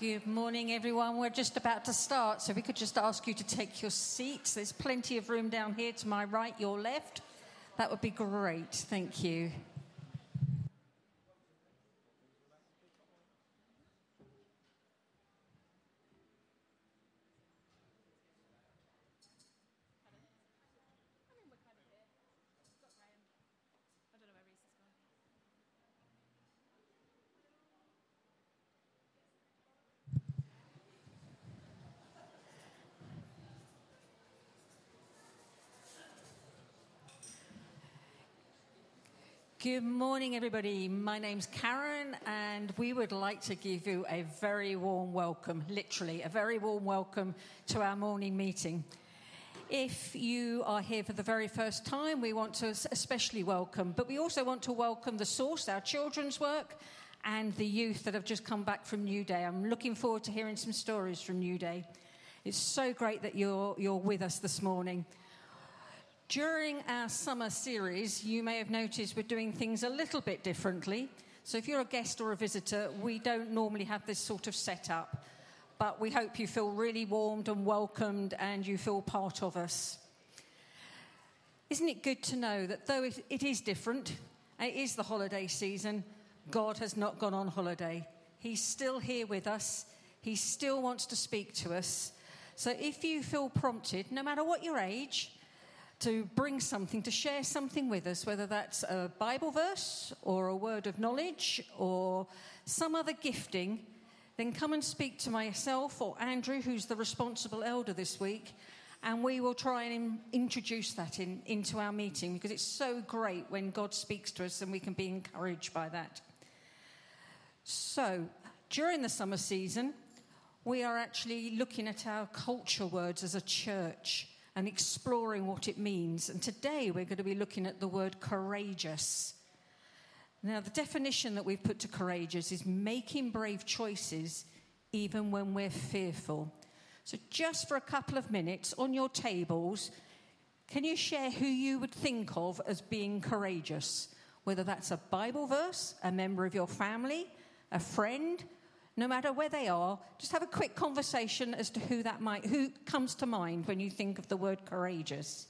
Good morning, everyone. We're just about to start, so we could just ask you to take your seats. There's plenty of room down here to my right, your left. That would be great. Thank you. Good morning, everybody. My name's Karen, and we would like to give you a very warm welcome, literally, a very warm welcome to our morning meeting. If you are here for the very first time, we want to especially welcome, but we also want to welcome the source, our children's work, and the youth that have just come back from New Day. I'm looking forward to hearing some stories from New Day. It's so great that you're, you're with us this morning. During our summer series, you may have noticed we're doing things a little bit differently. So, if you're a guest or a visitor, we don't normally have this sort of setup, but we hope you feel really warmed and welcomed and you feel part of us. Isn't it good to know that though it is different, it is the holiday season, God has not gone on holiday. He's still here with us, He still wants to speak to us. So, if you feel prompted, no matter what your age, to bring something, to share something with us, whether that's a Bible verse or a word of knowledge or some other gifting, then come and speak to myself or Andrew, who's the responsible elder this week, and we will try and introduce that in, into our meeting because it's so great when God speaks to us and we can be encouraged by that. So, during the summer season, we are actually looking at our culture words as a church and exploring what it means. And today we're going to be looking at the word courageous. Now, the definition that we've put to courageous is making brave choices even when we're fearful. So, just for a couple of minutes on your tables, can you share who you would think of as being courageous? Whether that's a Bible verse, a member of your family, a friend, no matter where they are, just have a quick conversation as to who that might, who comes to mind when you think of the word courageous.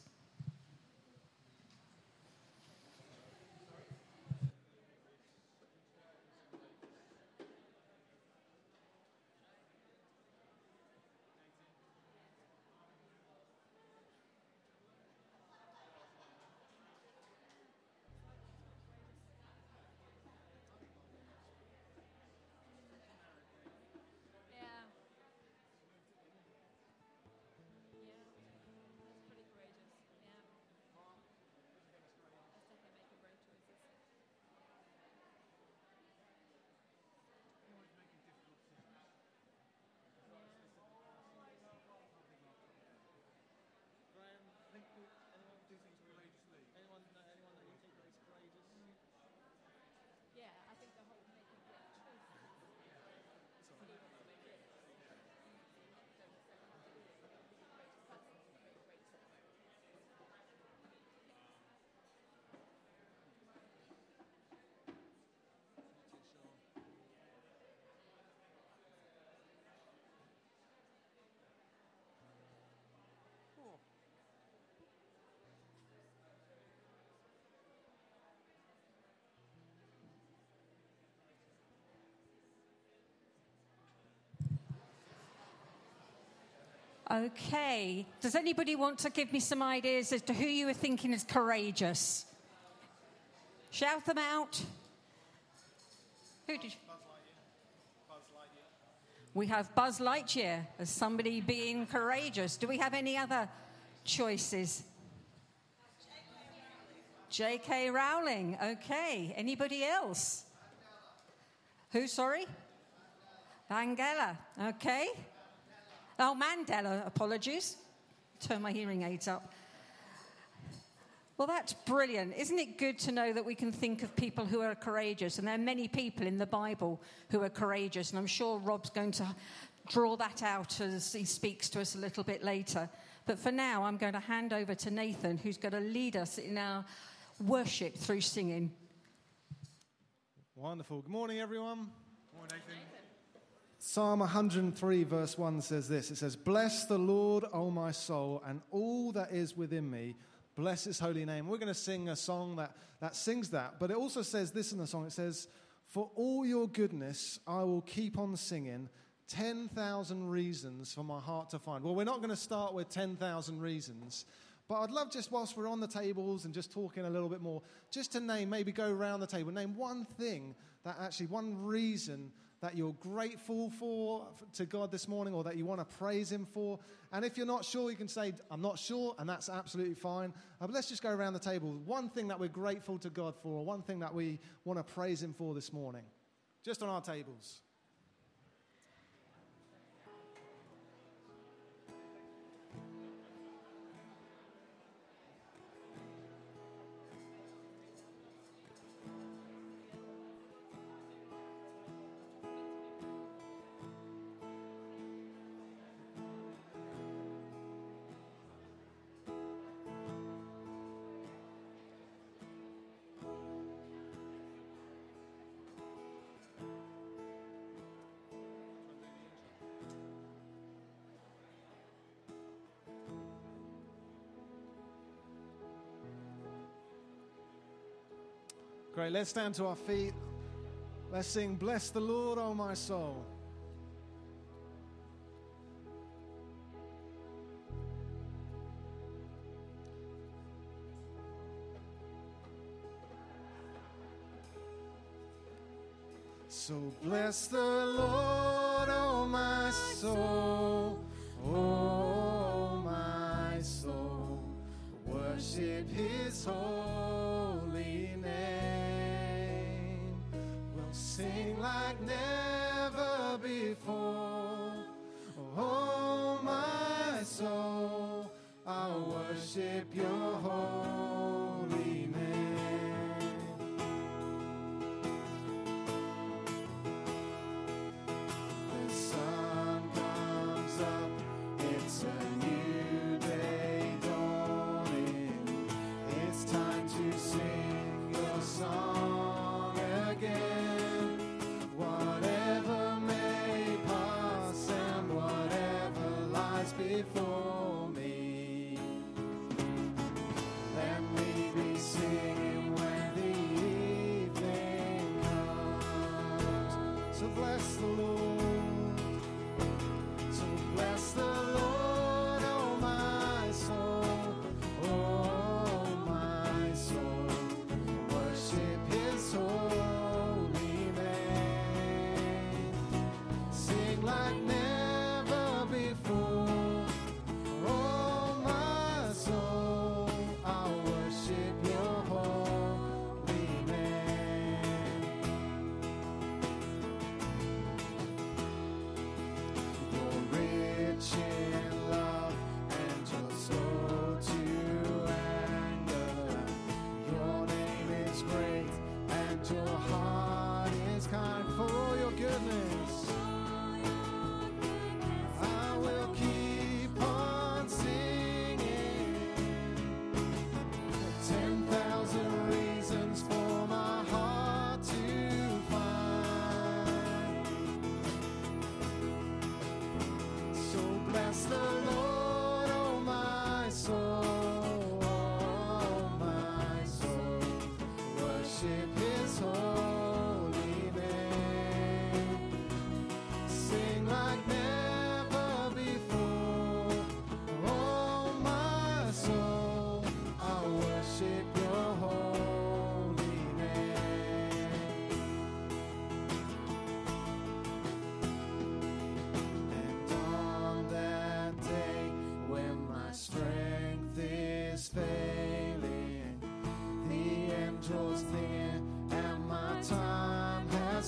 Okay. Does anybody want to give me some ideas as to who you were thinking is courageous? Shout them out. Who did you? Buzz Lightyear? Buzz Lightyear. We have Buzz Lightyear as somebody being courageous. Do we have any other choices? J.K. Rowling. Okay. Anybody else? Who, sorry? Vangela. Okay. Oh, Mandela, apologies. Turn my hearing aids up. Well, that's brilliant. Isn't it good to know that we can think of people who are courageous? And there are many people in the Bible who are courageous. And I'm sure Rob's going to draw that out as he speaks to us a little bit later. But for now, I'm going to hand over to Nathan, who's going to lead us in our worship through singing. Wonderful. Good morning, everyone. Good morning, Nathan. Psalm 103, verse 1 says this It says, Bless the Lord, O my soul, and all that is within me. Bless his holy name. We're going to sing a song that, that sings that, but it also says this in the song it says, For all your goodness, I will keep on singing 10,000 reasons for my heart to find. Well, we're not going to start with 10,000 reasons, but I'd love just whilst we're on the tables and just talking a little bit more, just to name, maybe go around the table, name one thing that actually, one reason that you're grateful for to God this morning or that you want to praise Him for. And if you're not sure, you can say, I'm not sure, and that's absolutely fine. Uh, but let's just go around the table. One thing that we're grateful to God for, or one thing that we want to praise Him for this morning, just on our tables. Great. Let's stand to our feet. Let's sing, Bless the Lord, O my soul. So bless the Lord, oh my soul, oh my soul, worship his holy sing like never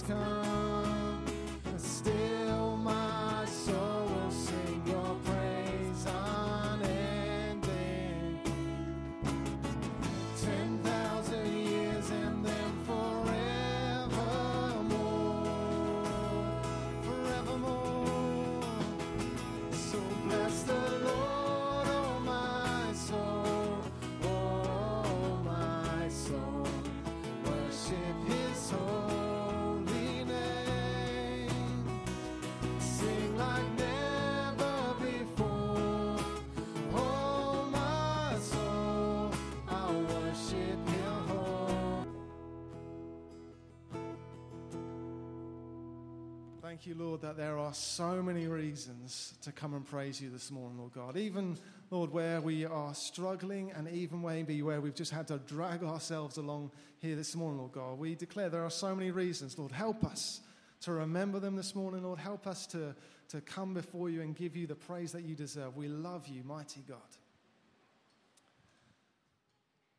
come. Thank you, Lord, that there are so many reasons to come and praise you this morning, Lord God. Even, Lord, where we are struggling and even maybe where we've just had to drag ourselves along here this morning, Lord God. We declare there are so many reasons. Lord, help us to remember them this morning, Lord. Help us to, to come before you and give you the praise that you deserve. We love you, mighty God.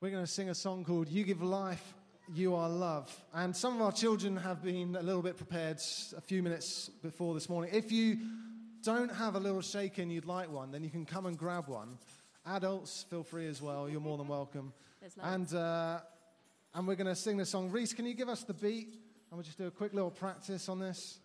We're going to sing a song called You Give Life you are love. And some of our children have been a little bit prepared a few minutes before this morning. If you don't have a little shaker and you'd like one, then you can come and grab one. Adults, feel free as well. You're more than welcome. And, uh, and we're going to sing the song. Reese, can you give us the beat? And we'll just do a quick little practice on this.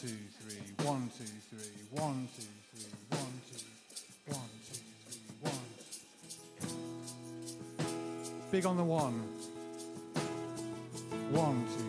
Two, three, one, two, three, one, two, three, one, two, one, two, three, one. Big on the one. One, two.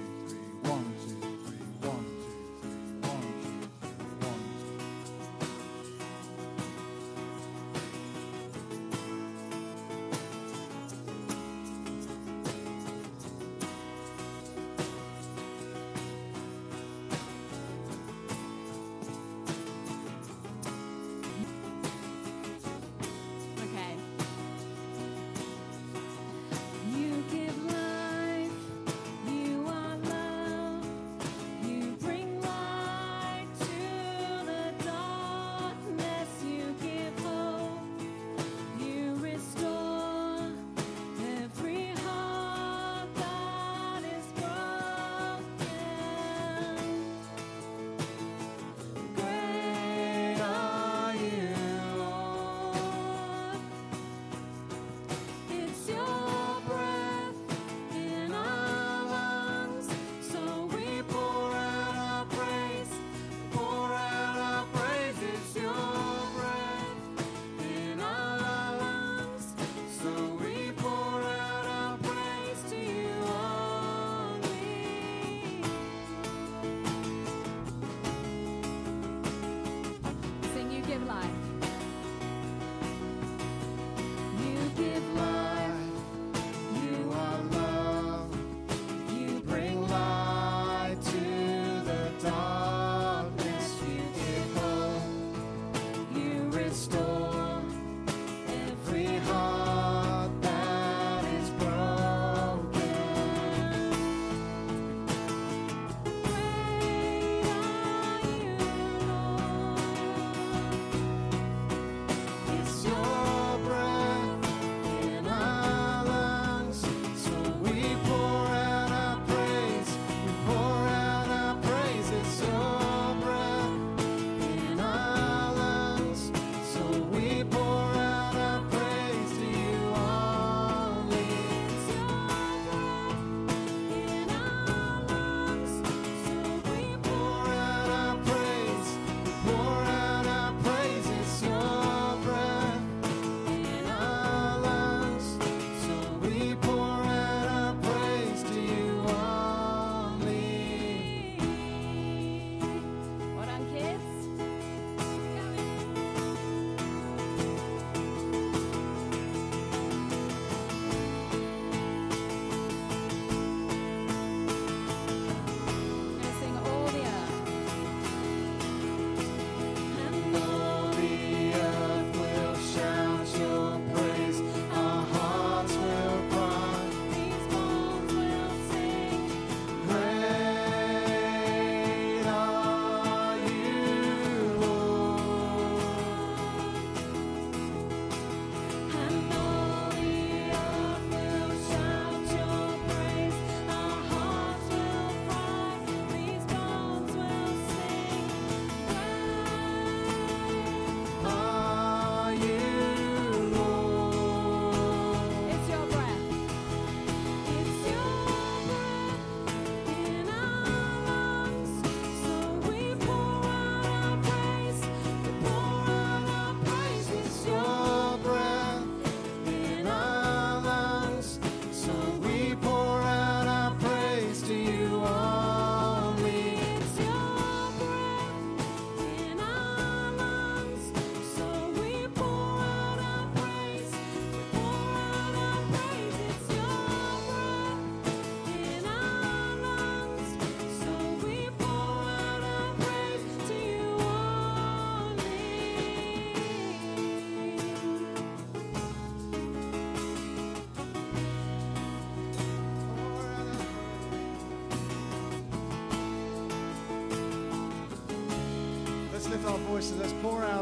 Let's pour out.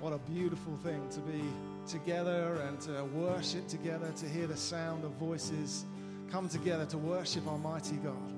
What a beautiful thing to be together and to worship together, to hear the sound of voices come together to worship Almighty God.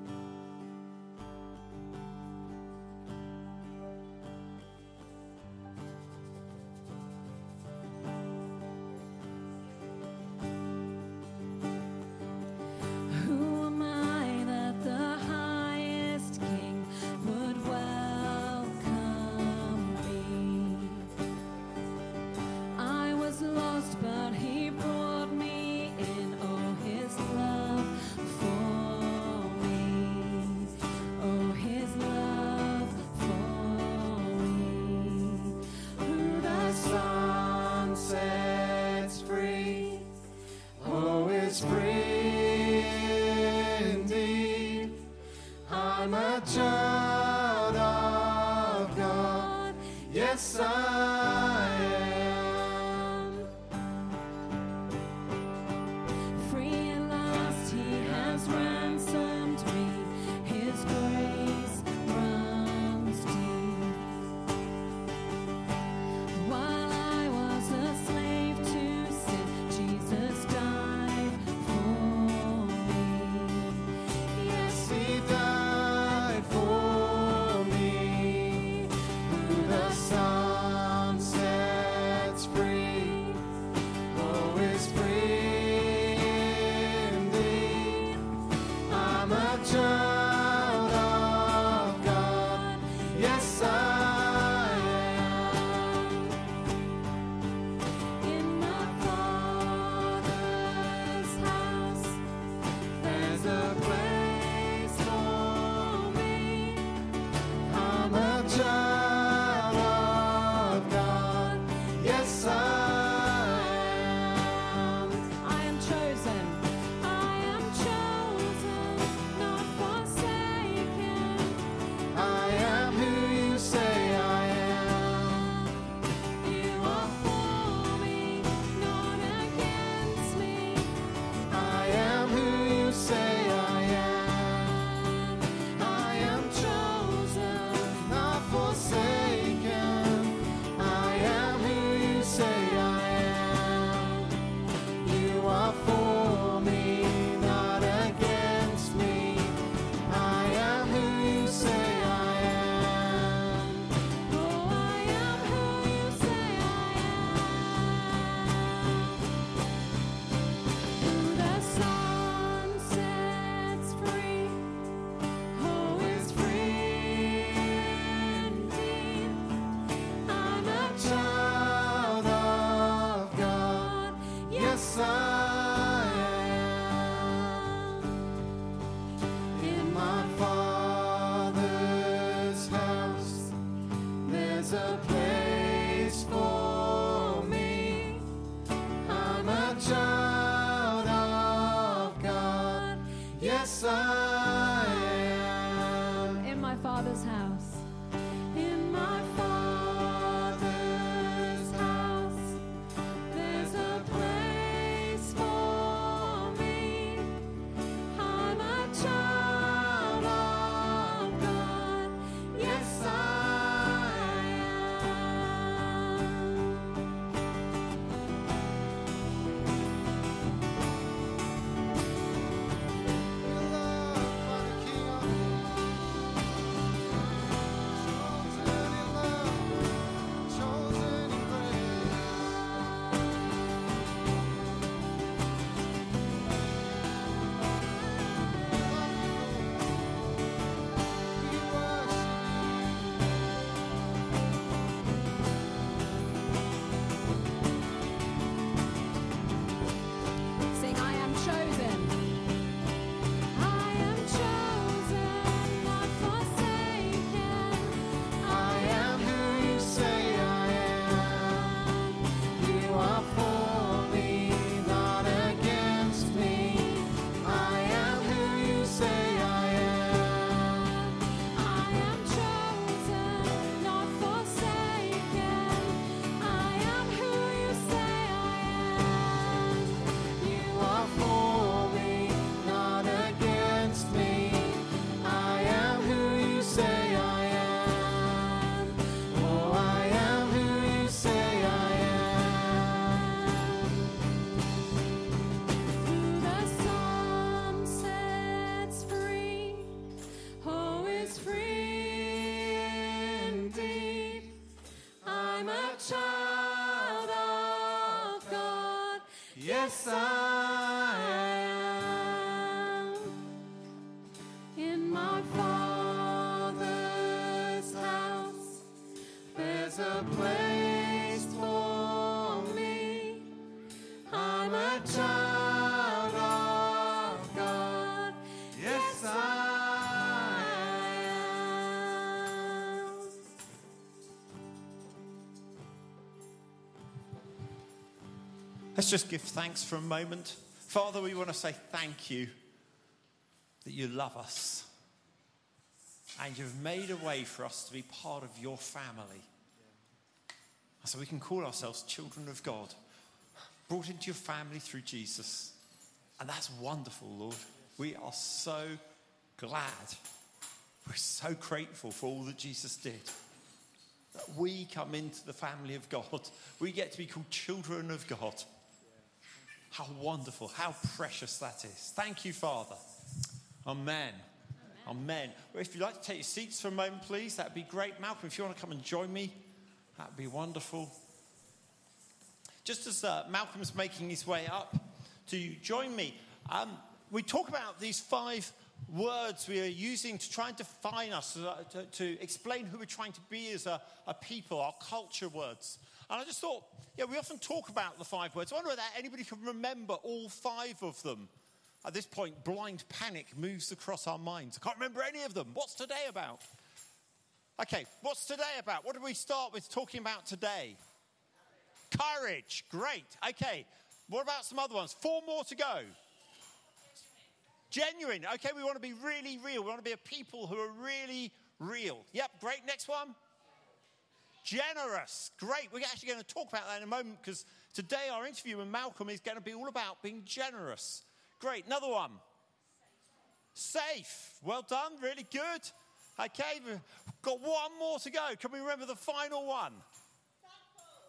Yes, Let's just give thanks for a moment. Father, we want to say thank you that you love us and you've made a way for us to be part of your family. So we can call ourselves children of God, brought into your family through Jesus. And that's wonderful, Lord. We are so glad. We're so grateful for all that Jesus did. That we come into the family of God. We get to be called children of God. How wonderful, how precious that is. Thank you, Father. Amen. Amen. If you'd like to take your seats for a moment, please, that'd be great. Malcolm, if you want to come and join me, that'd be wonderful. Just as uh, Malcolm's making his way up to join me, um, we talk about these five words we are using to try and define us, uh, to, to explain who we're trying to be as a, a people, our culture words. And I just thought, yeah, we often talk about the five words. I wonder whether anybody can remember all five of them. At this point, blind panic moves across our minds. I can't remember any of them. What's today about? Okay, what's today about? What do we start with talking about today? Courage. Great. Okay, what about some other ones? Four more to go. Genuine. Okay, we want to be really real. We want to be a people who are really real. Yep, great. Next one. Generous. Great. We're actually going to talk about that in a moment because today our interview with Malcolm is going to be all about being generous. Great. Another one. Safe. Well done. Really good. Okay, we've got one more to go. Can we remember the final one?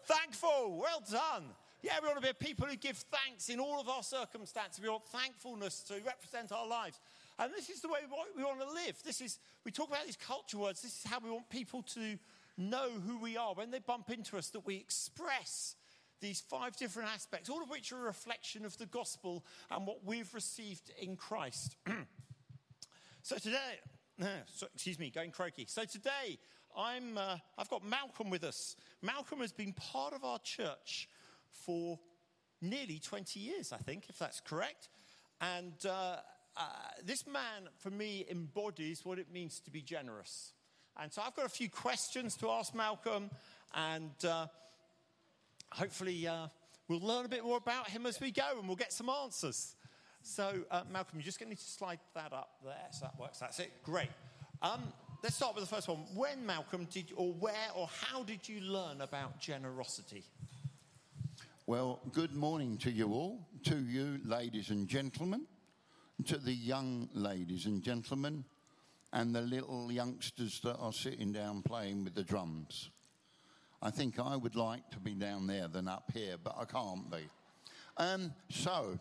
Thankful. Well done. Yeah, we want to be a people who give thanks in all of our circumstances. We want thankfulness to represent our lives. And this is the way we want to live. This is, we talk about these culture words. This is how we want people to know who we are. When they bump into us, that we express these five different aspects, all of which are a reflection of the gospel and what we've received in Christ. so today, so, excuse me, going croaky. So today, I'm, uh, I've got Malcolm with us. Malcolm has been part of our church for nearly 20 years, I think, if that's correct. And uh, uh, this man, for me, embodies what it means to be generous. And so I've got a few questions to ask Malcolm, and uh, hopefully uh, we'll learn a bit more about him as we go, and we'll get some answers. So, uh, Malcolm, you're just going to need to slide that up there, so that works. That's it. Great. Um, let's start with the first one. When, Malcolm, did or where or how did you learn about generosity? Well, good morning to you all, to you, ladies and gentlemen, to the young ladies and gentlemen, and the little youngsters that are sitting down playing with the drums. I think I would like to be down there than up here, but I can't be. Um, so,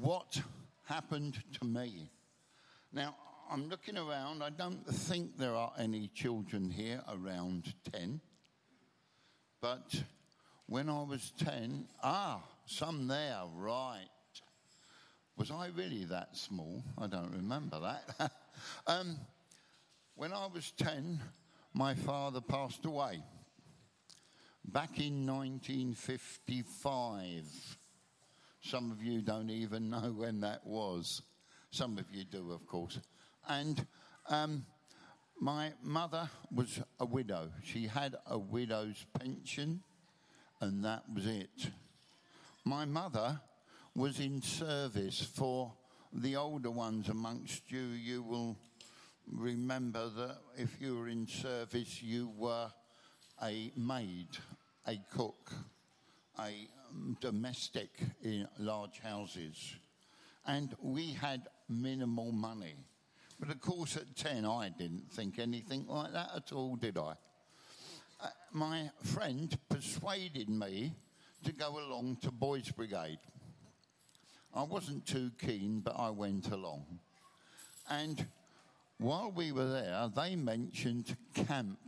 what happened to me? Now, I'm looking around. I don't think there are any children here around 10. But when I was 10, ah, some there, right. Was I really that small? I don't remember that. um, when I was 10, my father passed away. Back in 1955. Some of you don't even know when that was. Some of you do, of course. And um, my mother was a widow. She had a widow's pension, and that was it. My mother was in service for the older ones amongst you. You will remember that if you were in service, you were a maid, a cook, a um, domestic in large houses. And we had minimal money. But of course, at 10, I didn't think anything like that at all, did I? Uh, my friend persuaded me to go along to Boys Brigade. I wasn't too keen, but I went along. And while we were there, they mentioned camp.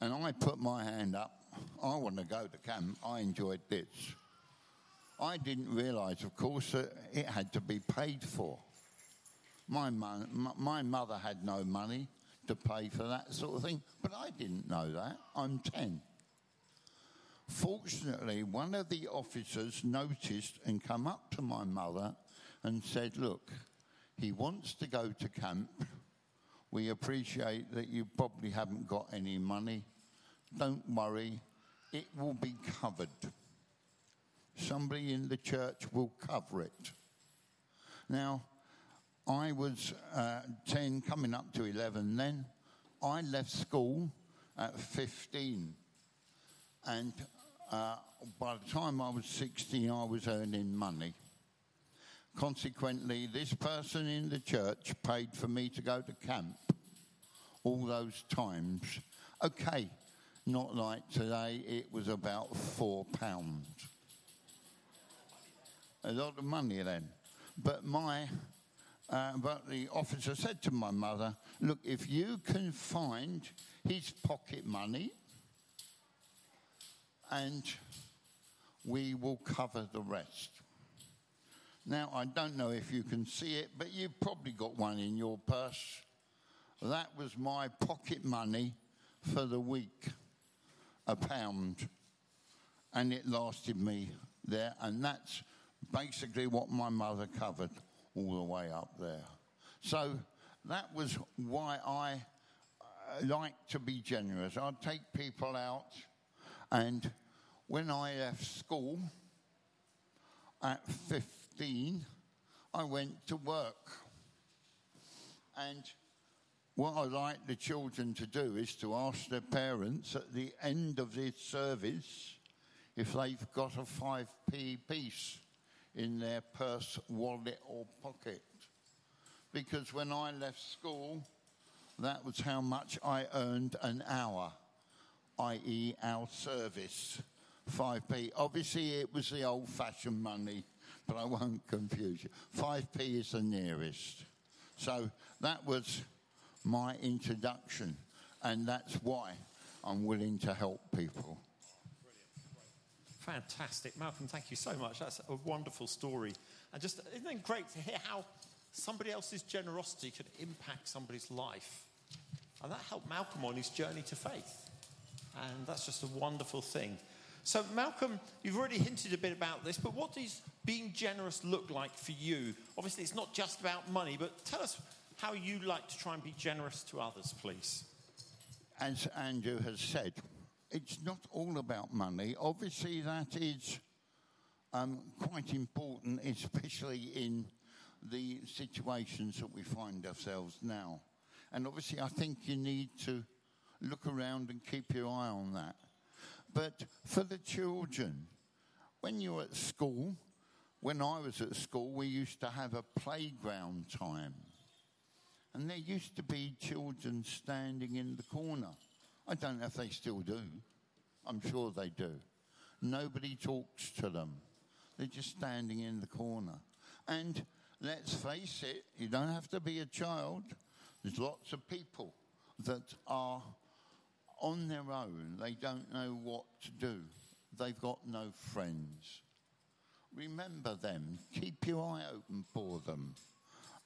and I put my hand up. I want to go to camp. I enjoyed this. I didn't realise, of course, that it had to be paid for. My, my mother had no money to pay for that sort of thing, but I didn't know that. I'm 10. Fortunately, one of the officers noticed and come up to my mother and said, Look, he wants to go to camp. We appreciate that you probably haven't got any money. Don't worry, it will be covered. Somebody in the church will cover it. Now, I was uh, 10, coming up to 11 then. I left school at 15. And uh, by the time I was 16, I was earning money. Consequently, this person in the church paid for me to go to camp all those times. Okay, not like today, it was about four pounds. A lot of money then. But my, uh, but the officer said to my mother, look, if you can find his pocket money, and we will cover the rest. Now, I don't know if you can see it, but you've probably got one in your purse. That was my pocket money for the week, a pound. And it lasted me there. And that's basically what my mother covered all the way up there. So that was why I uh, like to be generous. I'd take people out, and when I left school at 15, I went to work. And what I like the children to do is to ask their parents at the end of this service if they've got a 5p piece in their purse, wallet, or pocket. Because when I left school, that was how much I earned an hour, i.e., our service. 5p. Obviously, it was the old fashioned money, but I won't confuse you. 5p is the nearest. So that was my introduction, and that's why I'm willing to help people. Fantastic. Malcolm, thank you so much. That's a wonderful story. And just, isn't it great to hear how somebody else's generosity could impact somebody's life? And that helped Malcolm on his journey to faith. And that's just a wonderful thing. So, Malcolm, you've already hinted a bit about this, but what does being generous look like for you? Obviously, it's not just about money, but tell us how you like to try and be generous to others, please. As Andrew has said, it's not all about money. Obviously, that is um, quite important, especially in the situations that we find ourselves now. And obviously, I think you need to look around and keep your eye on that. But for the children, when you're at school, when I was at school, we used to have a playground time. And there used to be children standing in the corner. I don't know if they still do. I'm sure they do. Nobody talks to them. They're just standing in the corner. And let's face it, you don't have to be a child. There's lots of people that are on their own. They don't know what to do. They've got no friends. Remember them. Keep your eye open for them.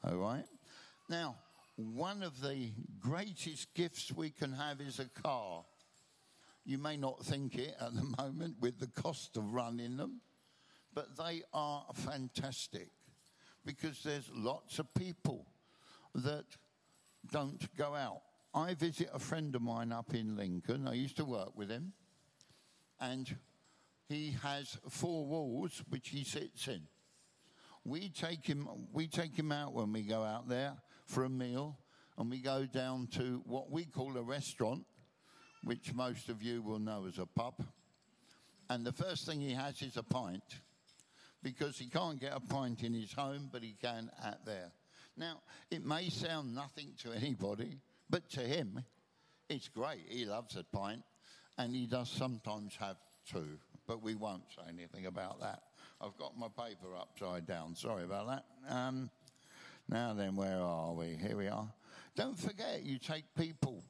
All right? Now, one of the greatest gifts we can have is a car. You may not think it at the moment with the cost of running them, but they are fantastic because there's lots of people that don't go out. I visit a friend of mine up in Lincoln. I used to work with him, and he has four walls which he sits in. We take him. We take him out when we go out there for a meal, and we go down to what we call a restaurant, which most of you will know as a pub. And the first thing he has is a pint, because he can't get a pint in his home, but he can at there. Now, it may sound nothing to anybody, but to him, it's great. He loves a pint, and he does sometimes have two, but we won't say anything about that. I've got my paper upside down. Sorry about that. Um, now then, where are we? Here we are. Don't forget, you take people.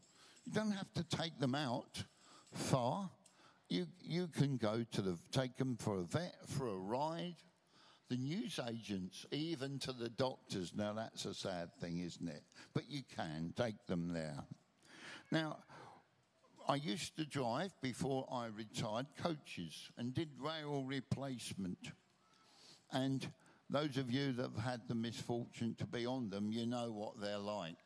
You don't have to take them out, far, you, you can go to the, take them for a vet, for a ride. The news agents, even to the doctors. Now, that's a sad thing, isn't it? But you can take them there. Now, I used to drive before I retired coaches and did rail replacement. And those of you that have had the misfortune to be on them, you know what they're like.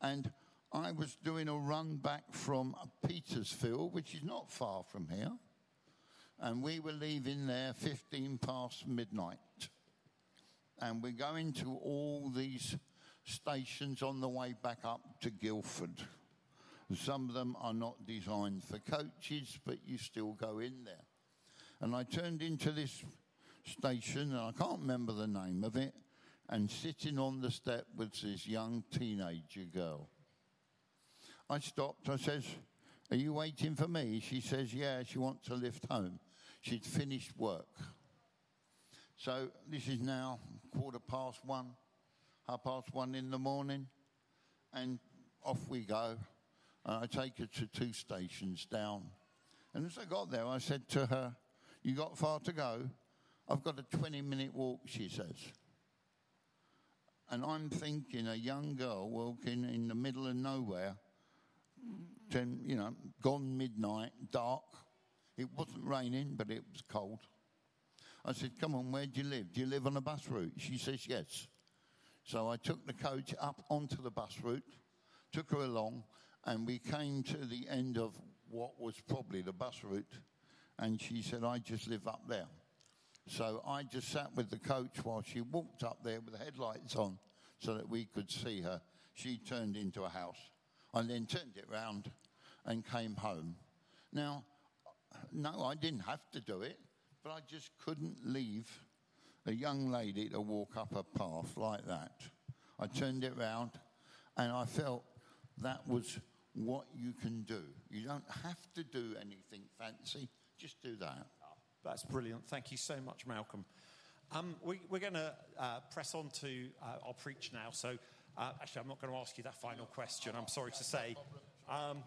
And I was doing a run back from Petersfield, which is not far from here. And we were leaving there 15 past midnight. And we're going to all these stations on the way back up to Guildford. Some of them are not designed for coaches, but you still go in there. And I turned into this station, and I can't remember the name of it, and sitting on the step was this young teenager girl. I stopped. I says, Are you waiting for me? She says, Yeah, she wants a lift home. She'd finished work. So this is now quarter past one, half past one in the morning, and off we go. And I take her to two stations down. And as I got there, I said to her, You got far to go? I've got a 20 minute walk, she says. And I'm thinking a young girl walking in the middle of nowhere, ten, you know, gone midnight, dark. It wasn't raining, but it was cold. I said, Come on, where do you live? Do you live on a bus route? She says, Yes. So I took the coach up onto the bus route, took her along, and we came to the end of what was probably the bus route. And she said, I just live up there. So I just sat with the coach while she walked up there with the headlights on so that we could see her. She turned into a house. I then turned it round and came home. Now, no, I didn't have to do it, but I just couldn't leave a young lady to walk up a path like that. I turned it round and I felt that was what you can do. You don't have to do anything fancy, just do that. That's brilliant. Thank you so much, Malcolm. Um, we, we're going to uh, press on to uh, our preach now. So, uh, actually, I'm not going to ask you that final question. I'm sorry to say. Um,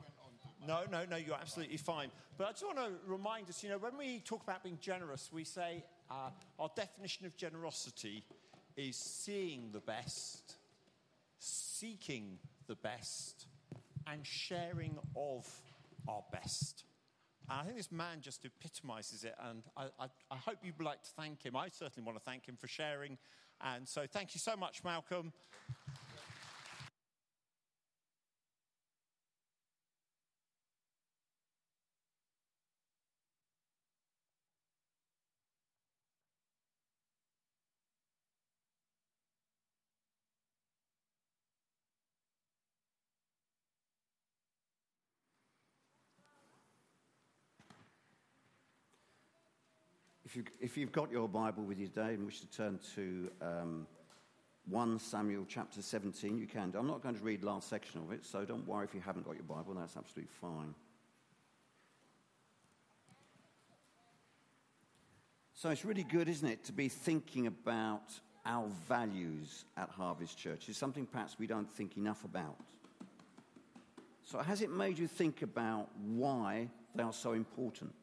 no, no, no, you're absolutely fine. But I just want to remind us you know, when we talk about being generous, we say uh, our definition of generosity is seeing the best, seeking the best, and sharing of our best. And I think this man just epitomizes it, and I, I, I hope you'd like to thank him. I certainly want to thank him for sharing. And so, thank you so much, Malcolm. If, you, if you've got your Bible with you today and wish to turn to um, 1 Samuel chapter 17, you can. I'm not going to read last section of it, so don't worry if you haven't got your Bible, that's absolutely fine. So it's really good, isn't it, to be thinking about our values at Harvest Church. It's something perhaps we don't think enough about. So, has it made you think about why they are so important?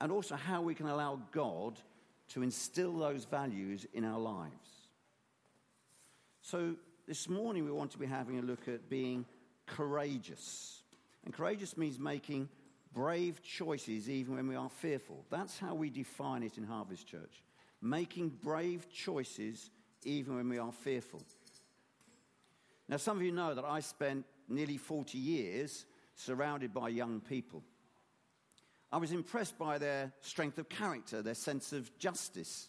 And also how we can allow God to instill those values in our lives. So, this morning we want to be having a look at being courageous. And courageous means making brave choices even when we are fearful. That's how we define it in Harvest Church. Making brave choices even when we are fearful. Now, some of you know that I spent nearly 40 years surrounded by young people. I was impressed by their strength of character, their sense of justice,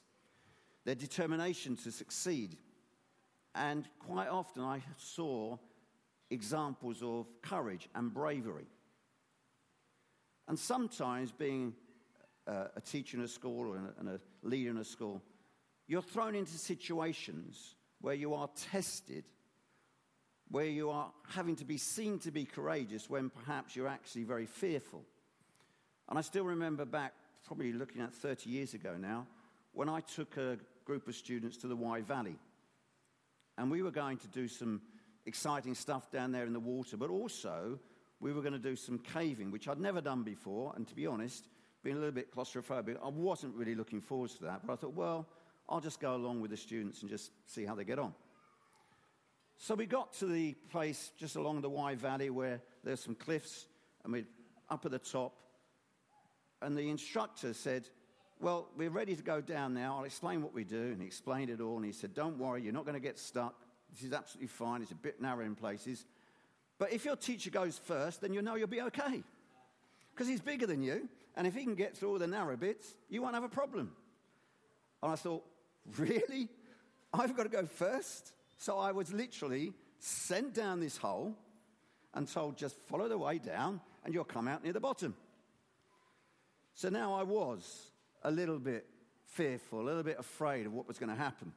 their determination to succeed. And quite often I saw examples of courage and bravery. And sometimes, being uh, a teacher in a school a, and a leader in a school, you're thrown into situations where you are tested, where you are having to be seen to be courageous when perhaps you're actually very fearful. And I still remember back, probably looking at 30 years ago now, when I took a group of students to the Wye Valley. And we were going to do some exciting stuff down there in the water, but also we were going to do some caving, which I'd never done before. And to be honest, being a little bit claustrophobic, I wasn't really looking forward to that. But I thought, well, I'll just go along with the students and just see how they get on. So we got to the place just along the Wye Valley where there's some cliffs, and we're up at the top. And the instructor said, Well, we're ready to go down now. I'll explain what we do. And he explained it all. And he said, Don't worry, you're not going to get stuck. This is absolutely fine. It's a bit narrow in places. But if your teacher goes first, then you know you'll be okay. Because he's bigger than you. And if he can get through all the narrow bits, you won't have a problem. And I thought, Really? I've got to go first? So I was literally sent down this hole and told, just follow the way down and you'll come out near the bottom. So now I was a little bit fearful, a little bit afraid of what was going to happen.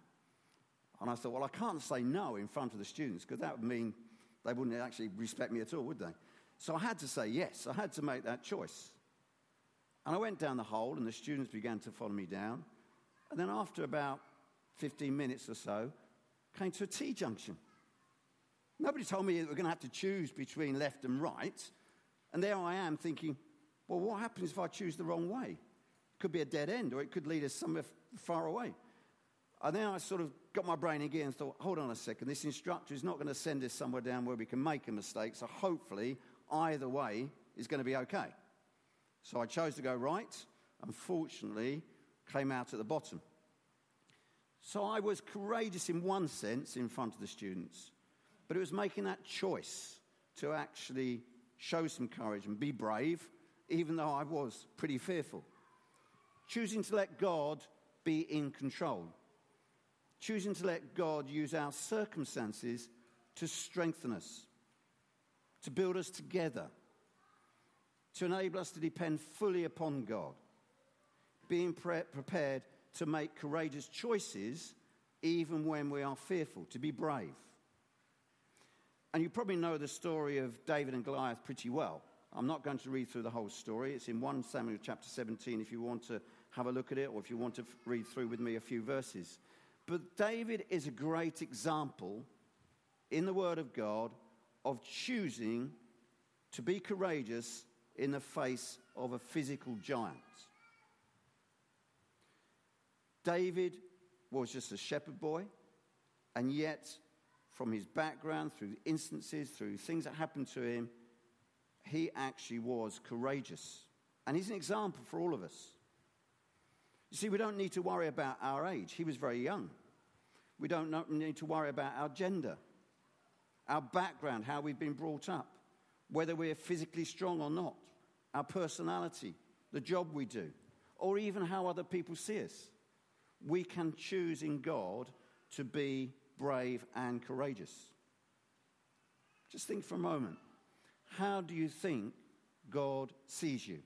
And I thought, well, I can't say no in front of the students because that would mean they wouldn't actually respect me at all, would they? So I had to say yes. I had to make that choice. And I went down the hole, and the students began to follow me down. And then after about 15 minutes or so, came to a T junction. Nobody told me that we're going to have to choose between left and right. And there I am thinking, well, what happens if I choose the wrong way? It could be a dead end, or it could lead us somewhere far away. And then I sort of got my brain again and thought, hold on a second, this instructor is not going to send us somewhere down where we can make a mistake, so hopefully either way is going to be okay. So I chose to go right. Unfortunately, came out at the bottom. So I was courageous in one sense in front of the students, but it was making that choice to actually show some courage and be brave, even though I was pretty fearful. Choosing to let God be in control. Choosing to let God use our circumstances to strengthen us, to build us together, to enable us to depend fully upon God. Being pre- prepared to make courageous choices even when we are fearful, to be brave. And you probably know the story of David and Goliath pretty well. I'm not going to read through the whole story. It's in 1 Samuel chapter 17 if you want to have a look at it or if you want to read through with me a few verses. But David is a great example in the Word of God of choosing to be courageous in the face of a physical giant. David was just a shepherd boy, and yet, from his background, through instances, through things that happened to him, he actually was courageous. And he's an example for all of us. You see, we don't need to worry about our age. He was very young. We don't need to worry about our gender, our background, how we've been brought up, whether we're physically strong or not, our personality, the job we do, or even how other people see us. We can choose in God to be brave and courageous. Just think for a moment. How do you think God sees you?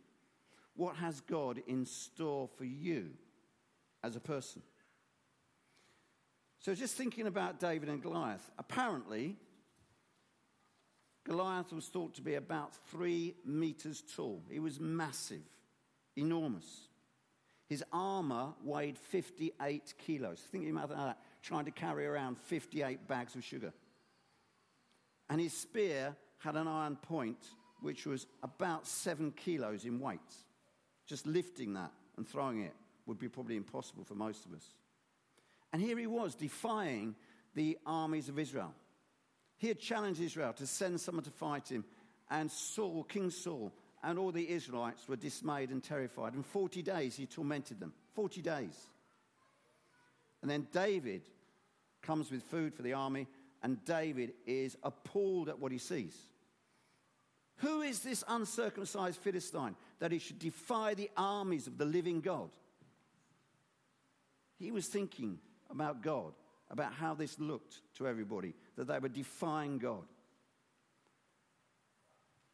What has God in store for you as a person? So, just thinking about David and Goliath, apparently, Goliath was thought to be about three meters tall. He was massive, enormous. His armor weighed 58 kilos. Think about that, trying to carry around 58 bags of sugar. And his spear had an iron point which was about seven kilos in weight. Just lifting that and throwing it would be probably impossible for most of us. And here he was defying the armies of Israel. He had challenged Israel to send someone to fight him, and Saul, King Saul, and all the Israelites were dismayed and terrified. And 40 days he tormented them. 40 days. And then David comes with food for the army, and David is appalled at what he sees. Who is this uncircumcised Philistine that he should defy the armies of the living God? He was thinking about God, about how this looked to everybody, that they were defying God.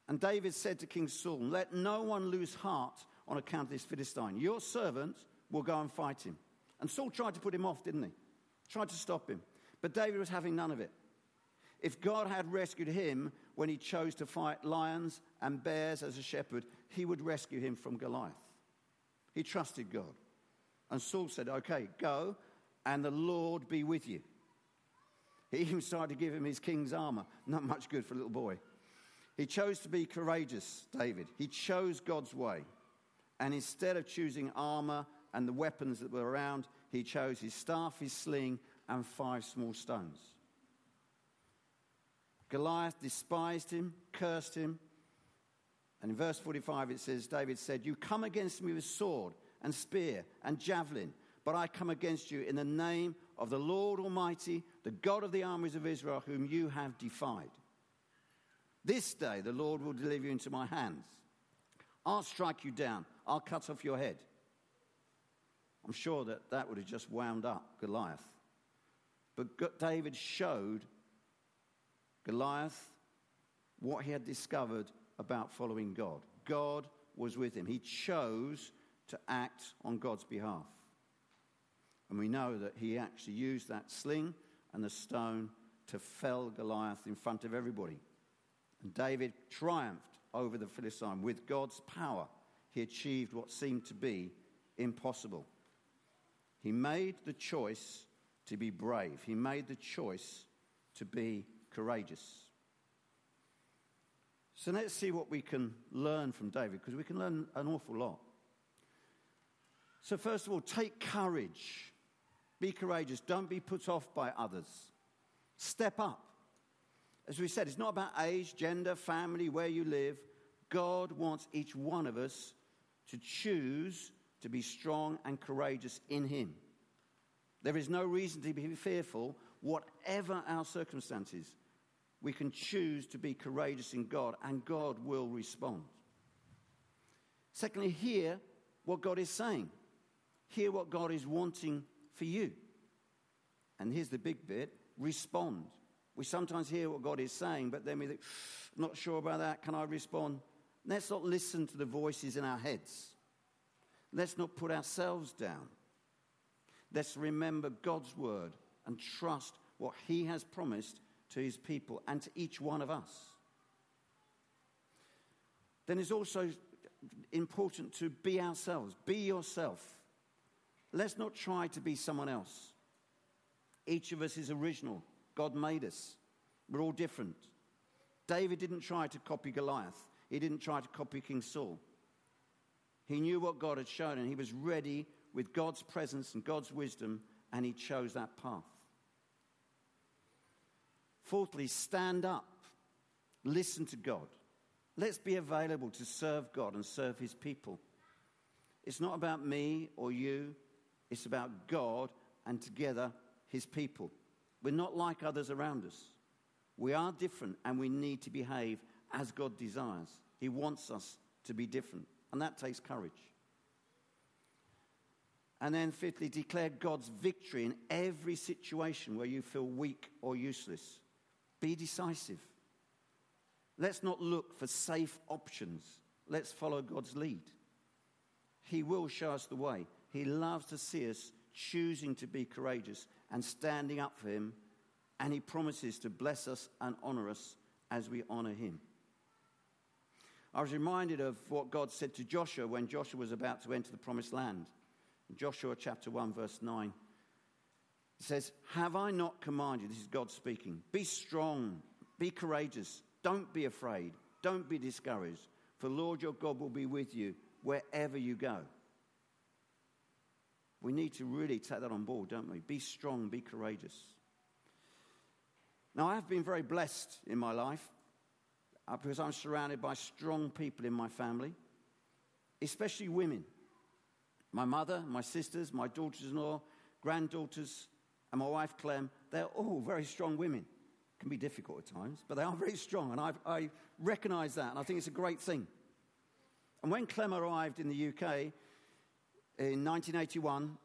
And David said to King Saul, Let no one lose heart on account of this Philistine. Your servant will go and fight him. And Saul tried to put him off, didn't he? Tried to stop him. But David was having none of it. If God had rescued him when he chose to fight lions and bears as a shepherd, he would rescue him from Goliath. He trusted God. And Saul said, Okay, go, and the Lord be with you. He even started to give him his king's armor. Not much good for a little boy. He chose to be courageous, David. He chose God's way. And instead of choosing armor and the weapons that were around, he chose his staff, his sling, and five small stones. Goliath despised him, cursed him. And in verse 45 it says, David said, You come against me with sword and spear and javelin, but I come against you in the name of the Lord Almighty, the God of the armies of Israel, whom you have defied. This day the Lord will deliver you into my hands. I'll strike you down, I'll cut off your head. I'm sure that that would have just wound up Goliath. But David showed Goliath what he had discovered about following God. God was with him. He chose to act on God's behalf. And we know that he actually used that sling and the stone to fell Goliath in front of everybody. And David triumphed over the Philistine. With God's power, he achieved what seemed to be impossible. He made the choice to be brave, he made the choice to be courageous. So let's see what we can learn from David, because we can learn an awful lot. So, first of all, take courage. Be courageous. Don't be put off by others. Step up. As we said, it's not about age, gender, family, where you live. God wants each one of us to choose to be strong and courageous in Him. There is no reason to be fearful, whatever our circumstances. We can choose to be courageous in God, and God will respond. Secondly, hear what God is saying. Hear what God is wanting for you. And here's the big bit respond. We sometimes hear what God is saying, but then we think, not sure about that. Can I respond? Let's not listen to the voices in our heads. Let's not put ourselves down. Let's remember God's word and trust what He has promised to His people and to each one of us. Then it's also important to be ourselves. Be yourself. Let's not try to be someone else. Each of us is original. God made us. We're all different. David didn't try to copy Goliath, he didn't try to copy King Saul. He knew what God had shown, and he was ready with God's presence and God's wisdom, and he chose that path. Fourthly, stand up. Listen to God. Let's be available to serve God and serve his people. It's not about me or you, it's about God and together his people. We're not like others around us. We are different and we need to behave as God desires. He wants us to be different, and that takes courage. And then, fifthly, declare God's victory in every situation where you feel weak or useless. Be decisive. Let's not look for safe options. Let's follow God's lead. He will show us the way. He loves to see us choosing to be courageous and standing up for Him, and He promises to bless us and honor us as we honor Him. I was reminded of what God said to Joshua when Joshua was about to enter the promised land. Joshua chapter 1, verse 9. It says, Have I not commanded, this is God speaking, be strong, be courageous, don't be afraid, don't be discouraged, for Lord your God will be with you wherever you go. We need to really take that on board, don't we? Be strong, be courageous. Now, I have been very blessed in my life uh, because I'm surrounded by strong people in my family, especially women. My mother, my sisters, my daughters in law, granddaughters, and my wife Clem, they're all very strong women. Can be difficult at times, but they are very strong, and I, I recognize that, and I think it's a great thing. And when Clem arrived in the UK in 1981,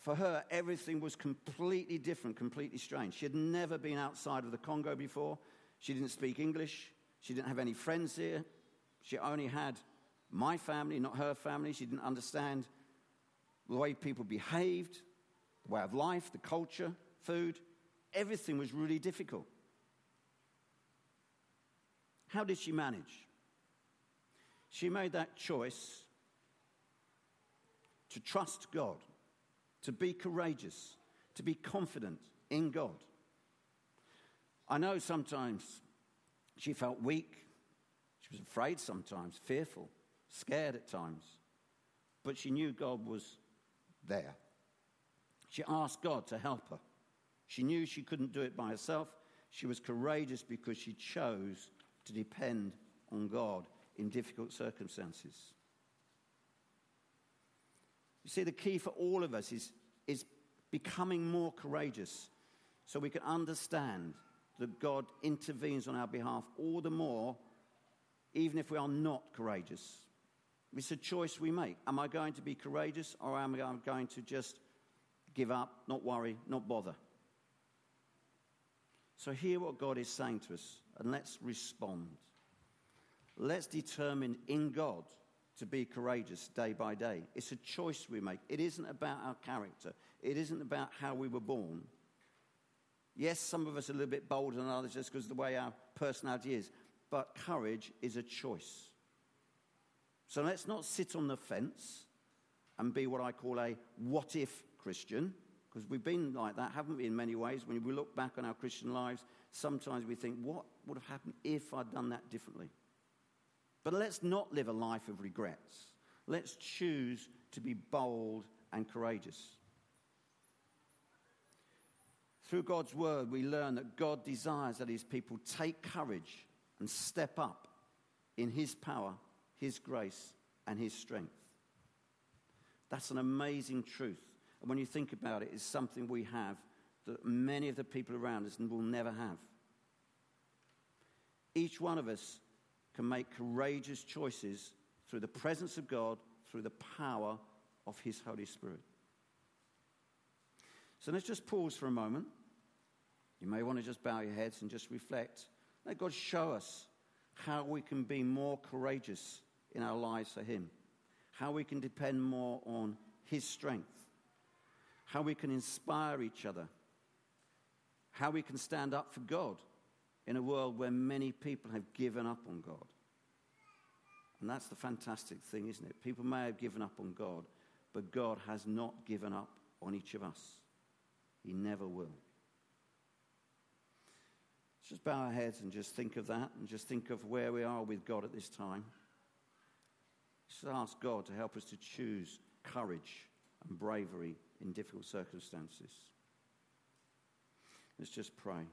for her, everything was completely different, completely strange. She had never been outside of the Congo before. She didn't speak English. She didn't have any friends here. She only had my family, not her family. She didn't understand the way people behaved, the way of life, the culture, food. Everything was really difficult. How did she manage? She made that choice to trust God, to be courageous, to be confident in God. I know sometimes she felt weak, She was afraid sometimes, fearful, scared at times. But she knew God was there. She asked God to help her. She knew she couldn't do it by herself. She was courageous because she chose to depend on God in difficult circumstances. You see, the key for all of us is, is becoming more courageous so we can understand that God intervenes on our behalf all the more, even if we are not courageous. It's a choice we make. Am I going to be courageous or am I going to just give up, not worry, not bother? So, hear what God is saying to us and let's respond. Let's determine in God to be courageous day by day. It's a choice we make. It isn't about our character, it isn't about how we were born. Yes, some of us are a little bit bolder than others just because of the way our personality is, but courage is a choice. So let's not sit on the fence and be what I call a what if Christian, because we've been like that, haven't we, in many ways? When we look back on our Christian lives, sometimes we think, what would have happened if I'd done that differently? But let's not live a life of regrets. Let's choose to be bold and courageous. Through God's word, we learn that God desires that his people take courage and step up in his power, his grace, and his strength. That's an amazing truth. And when you think about it, it's something we have that many of the people around us will never have. Each one of us can make courageous choices through the presence of God, through the power of His Holy Spirit. So let's just pause for a moment. You may want to just bow your heads and just reflect. Let God show us how we can be more courageous in our lives for Him, how we can depend more on His strength, how we can inspire each other, how we can stand up for God in a world where many people have given up on God. And that's the fantastic thing, isn't it? People may have given up on God, but God has not given up on each of us. He never will. Just bow our heads and just think of that and just think of where we are with God at this time. Just ask God to help us to choose courage and bravery in difficult circumstances. Let's just pray.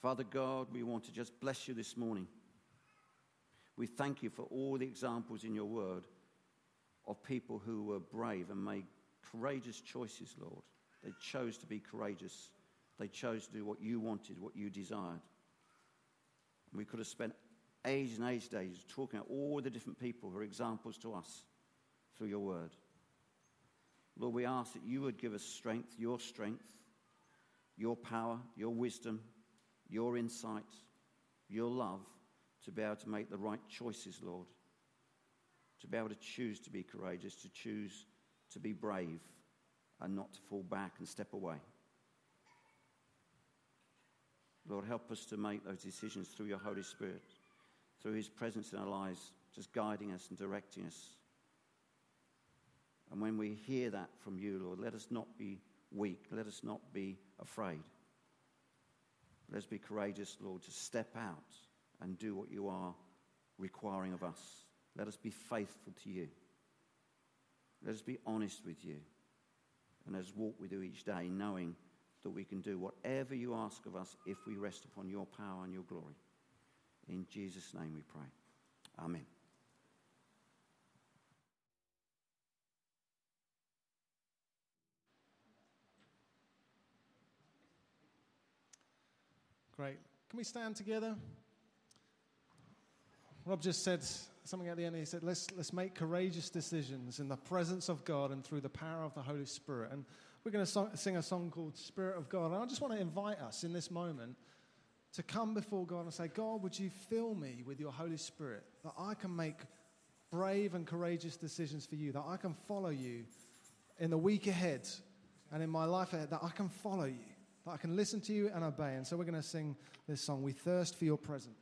Father God, we want to just bless you this morning. We thank you for all the examples in your word of people who were brave and made courageous choices, Lord. They chose to be courageous. They chose to do what you wanted, what you desired. We could have spent age and age days talking about all the different people who are examples to us through your word. Lord, we ask that you would give us strength, your strength, your power, your wisdom, your insight, your love to be able to make the right choices, Lord. To be able to choose to be courageous, to choose to be brave, and not to fall back and step away. Lord, help us to make those decisions through your Holy Spirit, through his presence in our lives, just guiding us and directing us. And when we hear that from you, Lord, let us not be weak. Let us not be afraid. Let's be courageous, Lord, to step out and do what you are requiring of us. Let us be faithful to you. Let us be honest with you. And let us walk with you each day, knowing that we can do whatever you ask of us if we rest upon your power and your glory. In Jesus' name we pray. Amen. Great. Can we stand together? Rob just said something at the end. He said, let's, let's make courageous decisions in the presence of God and through the power of the Holy Spirit. And we're going to sing a song called Spirit of God. And I just want to invite us in this moment to come before God and say, God, would you fill me with your Holy Spirit that I can make brave and courageous decisions for you, that I can follow you in the week ahead and in my life ahead, that I can follow you, that I can listen to you and obey. And so we're going to sing this song, We Thirst for Your Presence.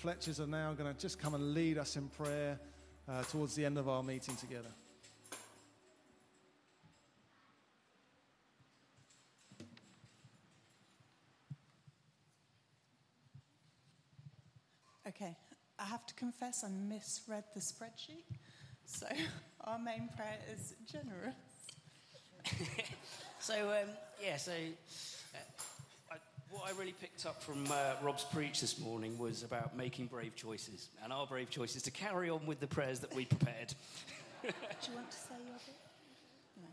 Fletchers are now going to just come and lead us in prayer uh, towards the end of our meeting together. Okay, I have to confess I misread the spreadsheet. So our main prayer is generous. So, um, yeah, so I, what I really picked up from uh, Rob's preach this morning was about making brave choices. And our brave choice is to carry on with the prayers that we prepared. Do you want to say your bit? No.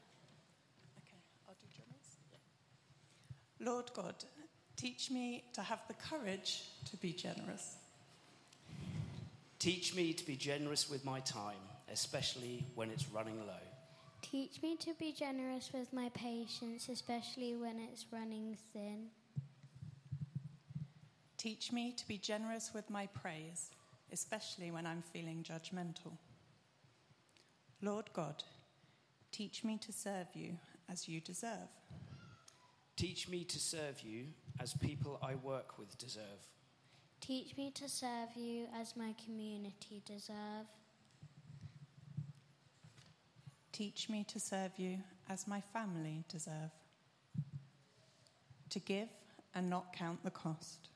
Okay, I'll do generous. Lord God, Teach me to have the courage to be generous. Teach me to be generous with my time, especially when it's running low. Teach me to be generous with my patience, especially when it's running thin. Teach me to be generous with my praise, especially when I'm feeling judgmental. Lord God, teach me to serve you as you deserve. Teach me to serve you as people I work with deserve. Teach me to serve you as my community deserve. Teach me to serve you as my family deserve. To give and not count the cost.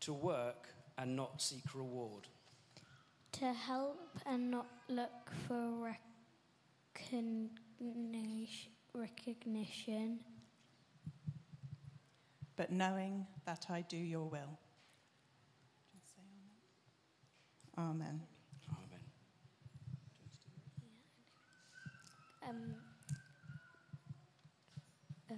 To work and not seek reward. To help and not look for recognition. recognition. but knowing that I do your will. Amen. Amen. Um, uh,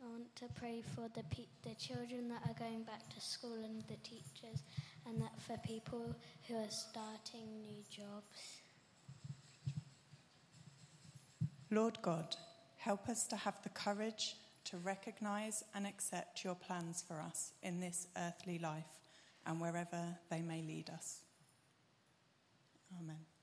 I want to pray for the pe- the children that are going back to school and the teachers, and that for people who are starting new jobs. Lord God, help us to have the courage to recognize and accept your plans for us in this earthly life and wherever they may lead us. Amen.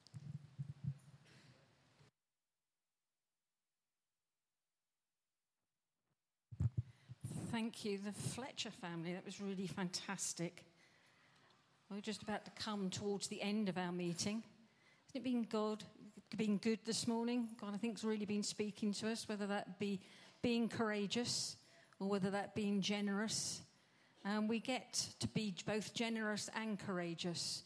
Thank you, the Fletcher family. That was really fantastic. We're just about to come towards the end of our meeting. Hasn't it been God, been good this morning? God, I think, has really been speaking to us, whether that be being courageous or whether that being generous. And we get to be both generous and courageous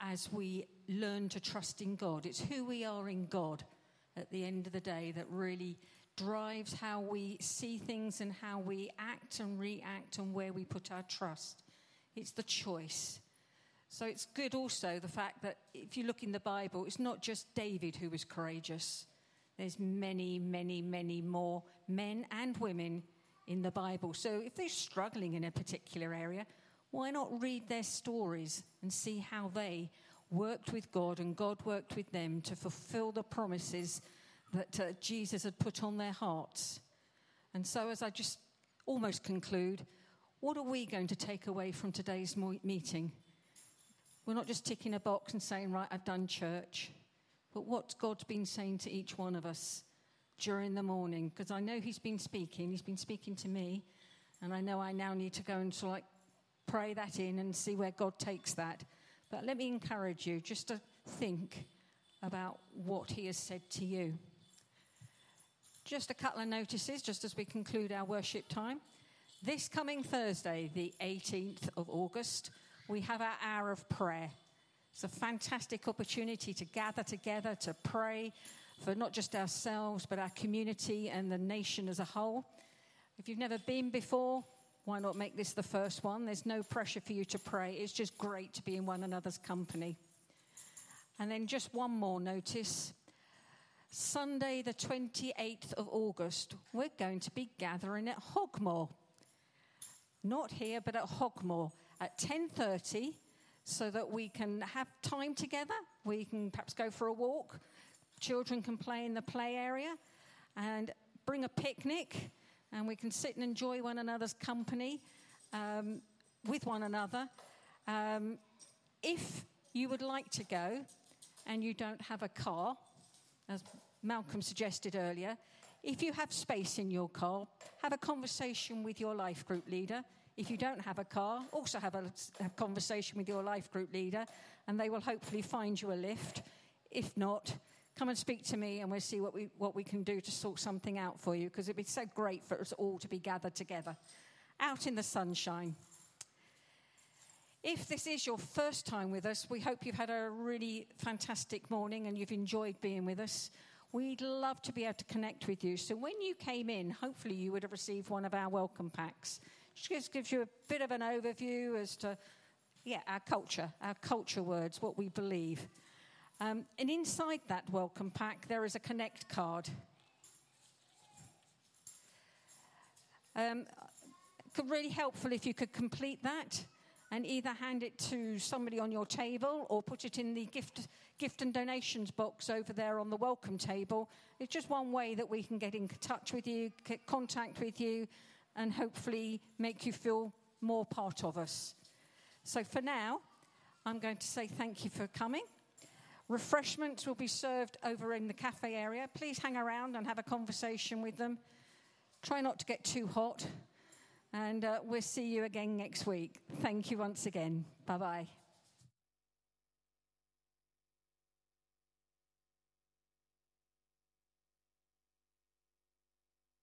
as we learn to trust in God. It's who we are in God at the end of the day that really drives how we see things and how we act and react and where we put our trust. It's the choice. So it's good also the fact that if you look in the Bible, it's not just David who was courageous. There's many, many, many more men and women in the Bible. So if they're struggling in a particular area, why not read their stories and see how they worked with God and God worked with them to fulfill the promises that uh, Jesus had put on their hearts? And so, as I just almost conclude, what are we going to take away from today's meeting? We're not just ticking a box and saying, right, I've done church, but what God's been saying to each one of us during the morning. Because I know He's been speaking, He's been speaking to me, and I know I now need to go and like pray that in and see where God takes that. But let me encourage you just to think about what He has said to you. Just a couple of notices just as we conclude our worship time. This coming Thursday, the 18th of August, we have our hour of prayer. It's a fantastic opportunity to gather together to pray for not just ourselves, but our community and the nation as a whole. If you've never been before, why not make this the first one? There's no pressure for you to pray. It's just great to be in one another's company. And then just one more notice. Sunday, the 28th of August, we're going to be gathering at Hogmoor. Not here, but at Hogmoor at 10:30 so that we can have time together. We can perhaps go for a walk. Children can play in the play area and bring a picnic and we can sit and enjoy one another's company um, with one another. Um, if you would like to go and you don't have a car, as Malcolm suggested earlier, if you have space in your car, have a conversation with your life group leader. If you don't have a car, also have a, a conversation with your life group leader, and they will hopefully find you a lift. If not, come and speak to me, and we'll see what we, what we can do to sort something out for you, because it'd be so great for us all to be gathered together out in the sunshine. If this is your first time with us, we hope you've had a really fantastic morning and you've enjoyed being with us. We'd love to be able to connect with you. So when you came in, hopefully you would have received one of our welcome packs. Just gives you a bit of an overview as to, yeah, our culture, our culture words, what we believe. Um, and inside that welcome pack, there is a connect card. Um, really helpful if you could complete that and either hand it to somebody on your table or put it in the gift, gift and donations box over there on the welcome table. It's just one way that we can get in touch with you, get contact with you, and hopefully make you feel more part of us. So for now, I'm going to say thank you for coming. Refreshments will be served over in the cafe area. Please hang around and have a conversation with them. Try not to get too hot. And uh, we'll see you again next week. Thank you once again. Bye bye.